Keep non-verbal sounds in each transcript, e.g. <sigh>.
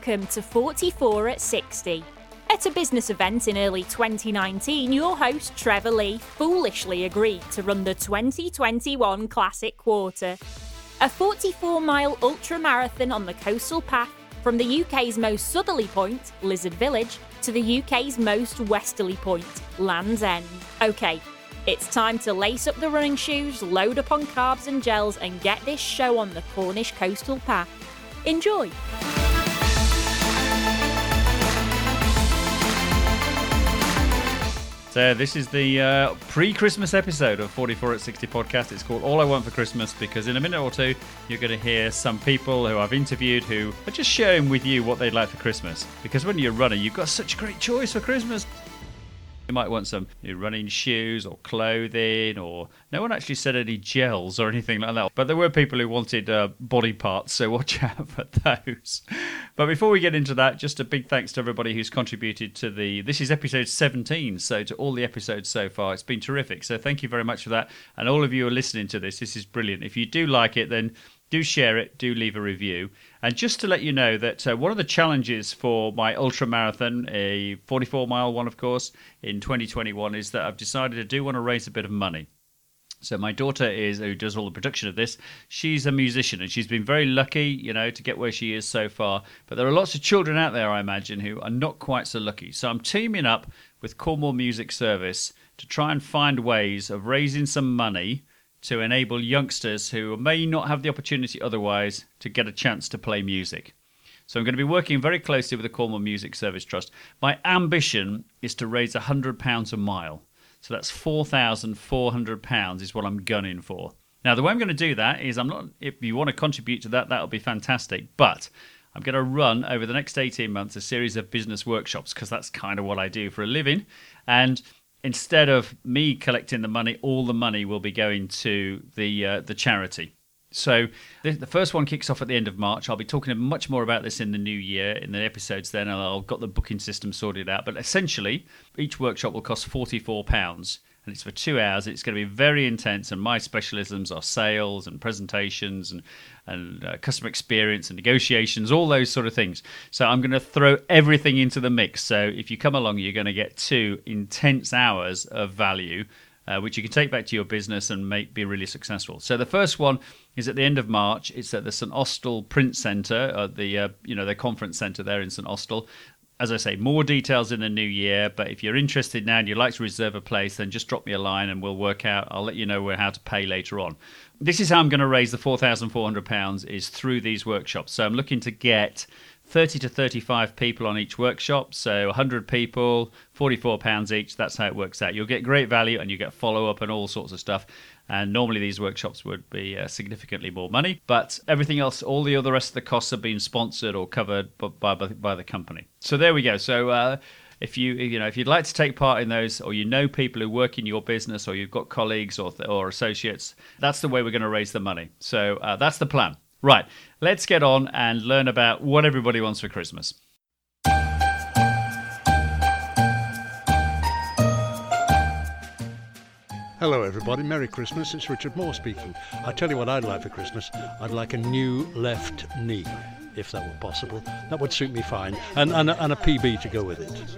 welcome to 44 at 60. At a business event in early 2019, your host Trevor Lee foolishly agreed to run the 2021 Classic Quarter, a 44 mile ultra marathon on the coastal path from the UK's most southerly point, Lizard Village, to the UK's most westerly point, Land's End. Okay, it's time to lace up the running shoes, load up on carbs and gels, and get this show on the Cornish coastal path. Enjoy! So this is the uh, pre-Christmas episode of 44 at 60 podcast. It's called All I Want for Christmas because in a minute or two you're going to hear some people who I've interviewed who are just sharing with you what they'd like for Christmas. Because when you're a runner, you've got such a great choice for Christmas. You might want some new running shoes or clothing, or no one actually said any gels or anything like that. But there were people who wanted uh, body parts, so watch <laughs> out for those. But before we get into that, just a big thanks to everybody who's contributed to the. This is episode 17, so to all the episodes so far, it's been terrific. So thank you very much for that, and all of you are listening to this. This is brilliant. If you do like it, then do share it, do leave a review. And just to let you know that uh, one of the challenges for my ultra marathon, a 44 mile one, of course, in 2021, is that I've decided I do want to raise a bit of money. So my daughter is who does all the production of this. She's a musician and she's been very lucky, you know, to get where she is so far. But there are lots of children out there, I imagine, who are not quite so lucky. So I'm teaming up with Cornwall Music Service to try and find ways of raising some money to enable youngsters who may not have the opportunity otherwise to get a chance to play music. So I'm going to be working very closely with the Cornwall Music Service Trust. My ambition is to raise £100 a mile. So that's £4,400 is what I'm gunning for. Now, the way I'm going to do that is I'm not, if you want to contribute to that, that'll be fantastic. But I'm going to run over the next 18 months a series of business workshops because that's kind of what I do for a living. And instead of me collecting the money, all the money will be going to the uh, the charity. So the, the, first one kicks off at the end of March. I'll be talking much more about this in the new year in the episodes. Then I've got the booking system sorted out. But essentially, each workshop will cost forty four pounds and it's for two hours. It's going to be very intense, and my specialisms are sales and presentations and and uh, customer experience and negotiations, all those sort of things. So I'm going to throw everything into the mix. So if you come along, you're going to get two intense hours of value. Uh, which you can take back to your business and make be really successful. So the first one is at the end of March. It's at the St Austell Print Centre, the uh, you know the conference centre there in St Austell as I say, more details in the new year. But if you're interested now and you'd like to reserve a place, then just drop me a line and we'll work out. I'll let you know how to pay later on. This is how I'm going to raise the £4,400 is through these workshops. So I'm looking to get 30 to 35 people on each workshop. So 100 people, £44 each. That's how it works out. You'll get great value and you get follow up and all sorts of stuff. And normally these workshops would be uh, significantly more money, but everything else, all the other rest of the costs have been sponsored or covered by, by, by the company. So there we go. So uh, if you you know if you'd like to take part in those, or you know people who work in your business, or you've got colleagues or or associates, that's the way we're going to raise the money. So uh, that's the plan. Right, let's get on and learn about what everybody wants for Christmas. Hello, everybody. Merry Christmas. It's Richard Moore speaking. I tell you what I'd like for Christmas. I'd like a new left knee, if that were possible. That would suit me fine, and and a, and a PB to go with it.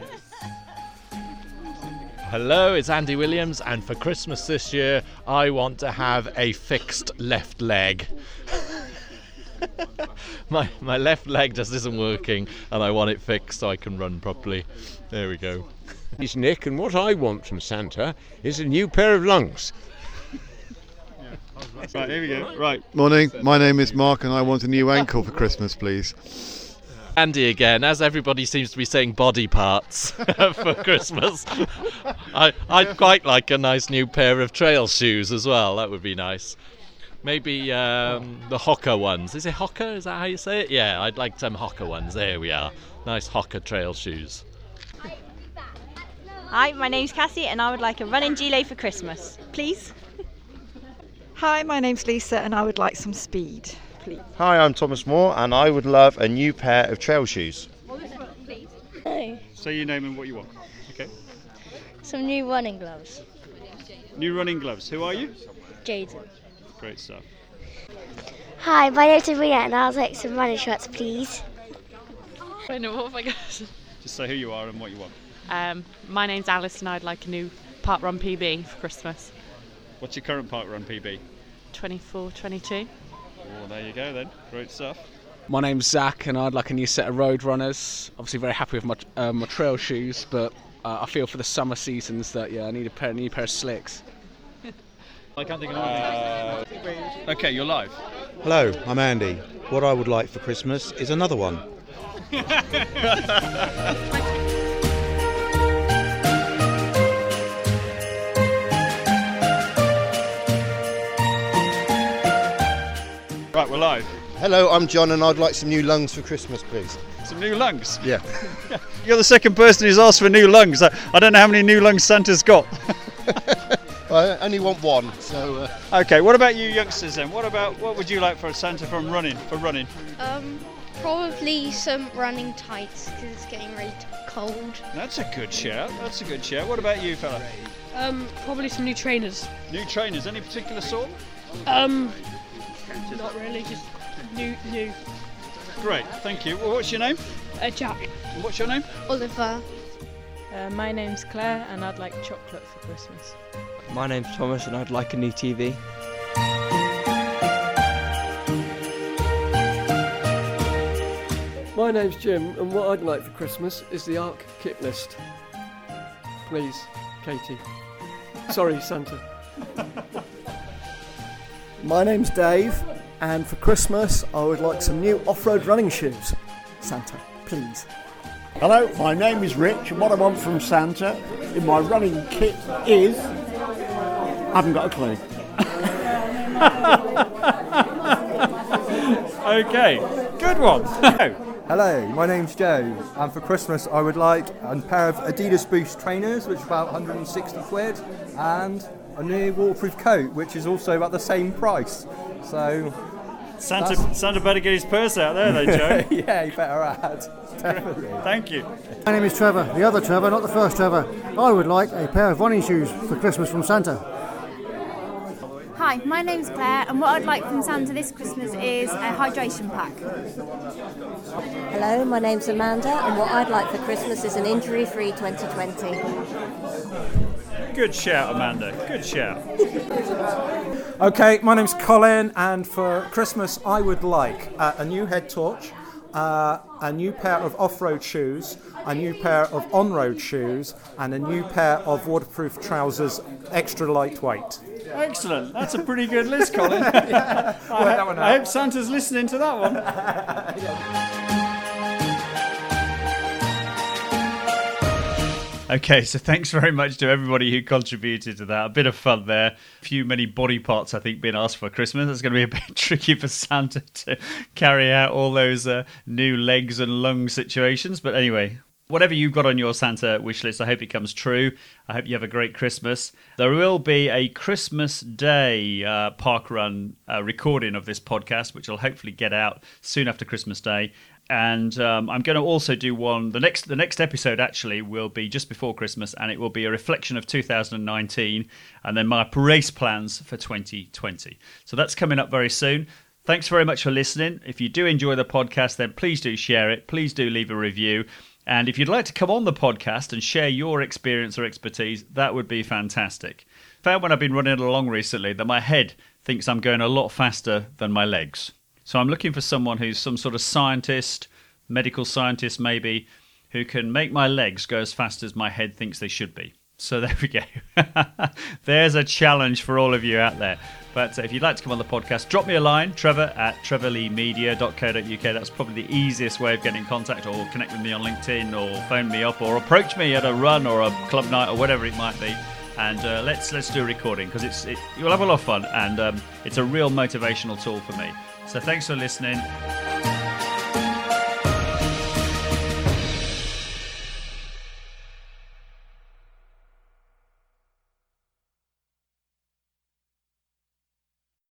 Hello, it's Andy Williams, and for Christmas this year, I want to have a fixed left leg. <laughs> my my left leg just isn't working, and I want it fixed so I can run properly. There we go. It's Nick, and what I want from Santa is a new pair of lungs. Right, here we go. Right. Morning, my name is Mark, and I want a new ankle for Christmas, please. Andy again, as everybody seems to be saying body parts <laughs> for Christmas. I, I'd quite like a nice new pair of trail shoes as well. That would be nice. Maybe um, the Hoka ones. Is it Hoka? Is that how you say it? Yeah, I'd like some Hoka ones. There we are. Nice Hoka trail shoes. Hi, my name's Cassie and I would like a running gilet for Christmas, please. Hi, my name's Lisa and I would like some speed, please. Hi, I'm Thomas Moore and I would love a new pair of trail shoes. Hey, Say your name and what you want. Okay. some new running gloves. New running gloves. Who are you? Jaden. Great stuff. Hi, my name's Sabrina and I'd like some running shorts, please. I know what have I got? Just say who you are and what you want. Um, my name's Alice and I'd like a new park run PB for Christmas. What's your current park run PB? 24, 22. Oh, there you go then. Great stuff. My name's Zach, and I'd like a new set of road runners. Obviously, very happy with my uh, my trail shoes, but uh, I feel for the summer seasons that yeah, I need a pair, new pair of slicks. <laughs> I can't think of anything. uh, Okay, you're live. Hello, I'm Andy. What I would like for Christmas is another one. <laughs> Right, we're live. Hello, I'm John, and I'd like some new lungs for Christmas, please. Some new lungs? Yeah. <laughs> You're the second person who's asked for new lungs. I, I don't know how many new lungs Santa's got. <laughs> I only want one, so. Uh, Okay, what about you youngsters then? What about what would you like for a Santa from running for running? Um, probably some running tights because it's getting really cold. That's a good shout. That's a good shout. What about you, fella? Um, probably some new trainers. New trainers, any particular sort? Um, not really, just new, new. Great, thank you. Well, what's your name? Uh, Jack. What's your name? Oliver. Uh, my name's Claire, and I'd like chocolate for Christmas. My name's Thomas, and I'd like a new TV. My name's Jim, and what I'd like for Christmas is the Arc kit list. Please, Katie. Sorry, Santa. <laughs> My name's Dave, and for Christmas I would like some new off-road running shoes. Santa, please. Hello, my name is Rich, and what I want from Santa in my running kit is. I haven't got a clue. <laughs> okay, good one. <laughs> Hello, my name's Joe, and for Christmas I would like a pair of Adidas Boost trainers, which are about 160 quid, and a new waterproof coat, which is also about the same price. So. Santa, that's- Santa better get his purse out there, though, Joe. <laughs> yeah, you better add. Definitely. Thank you. My name is Trevor, the other Trevor, not the first Trevor. I would like a pair of running shoes for Christmas from Santa. Hi, my name's Claire, and what I'd like from Santa this Christmas is a hydration pack. Hello, my name's Amanda, and what I'd like for Christmas is an injury free 2020. Good shout, Amanda. Good shout. <laughs> Okay, my name's Colin, and for Christmas I would like uh, a new head torch, uh, a new pair of off-road shoes, a new pair of on-road shoes, and a new pair of waterproof trousers, extra lightweight. Excellent. That's a pretty good list, Colin. <laughs> Yeah, I, that I hope Santa's listening to that one. <laughs> Okay, so thanks very much to everybody who contributed to that. A bit of fun there. A few many body parts, I think, being asked for Christmas. It's going to be a <laughs> bit tricky for Santa to carry out all those uh, new legs and lung situations. But anyway, whatever you've got on your Santa wish list, I hope it comes true. I hope you have a great Christmas. There will be a Christmas Day uh, park run uh, recording of this podcast, which will hopefully get out soon after Christmas Day. And um, I'm going to also do one. The next, the next episode actually will be just before Christmas, and it will be a reflection of 2019, and then my race plans for 2020. So that's coming up very soon. Thanks very much for listening. If you do enjoy the podcast, then please do share it. Please do leave a review. And if you'd like to come on the podcast and share your experience or expertise, that would be fantastic. Found when I've been running along recently that my head thinks I'm going a lot faster than my legs. So I'm looking for someone who's some sort of scientist, medical scientist maybe, who can make my legs go as fast as my head thinks they should be. So <laughs> there we go. <laughs> There's a challenge for all of you out there. But uh, if you'd like to come on the podcast, drop me a line, trevor at trevorleemedia.co.uk. That's probably the easiest way of getting in contact, or connect with me on LinkedIn, or phone me up, or approach me at a run or a club night, or whatever it might be. And uh, let's let's do a recording because it's it, you'll have a lot of fun, and um, it's a real motivational tool for me. So thanks for listening.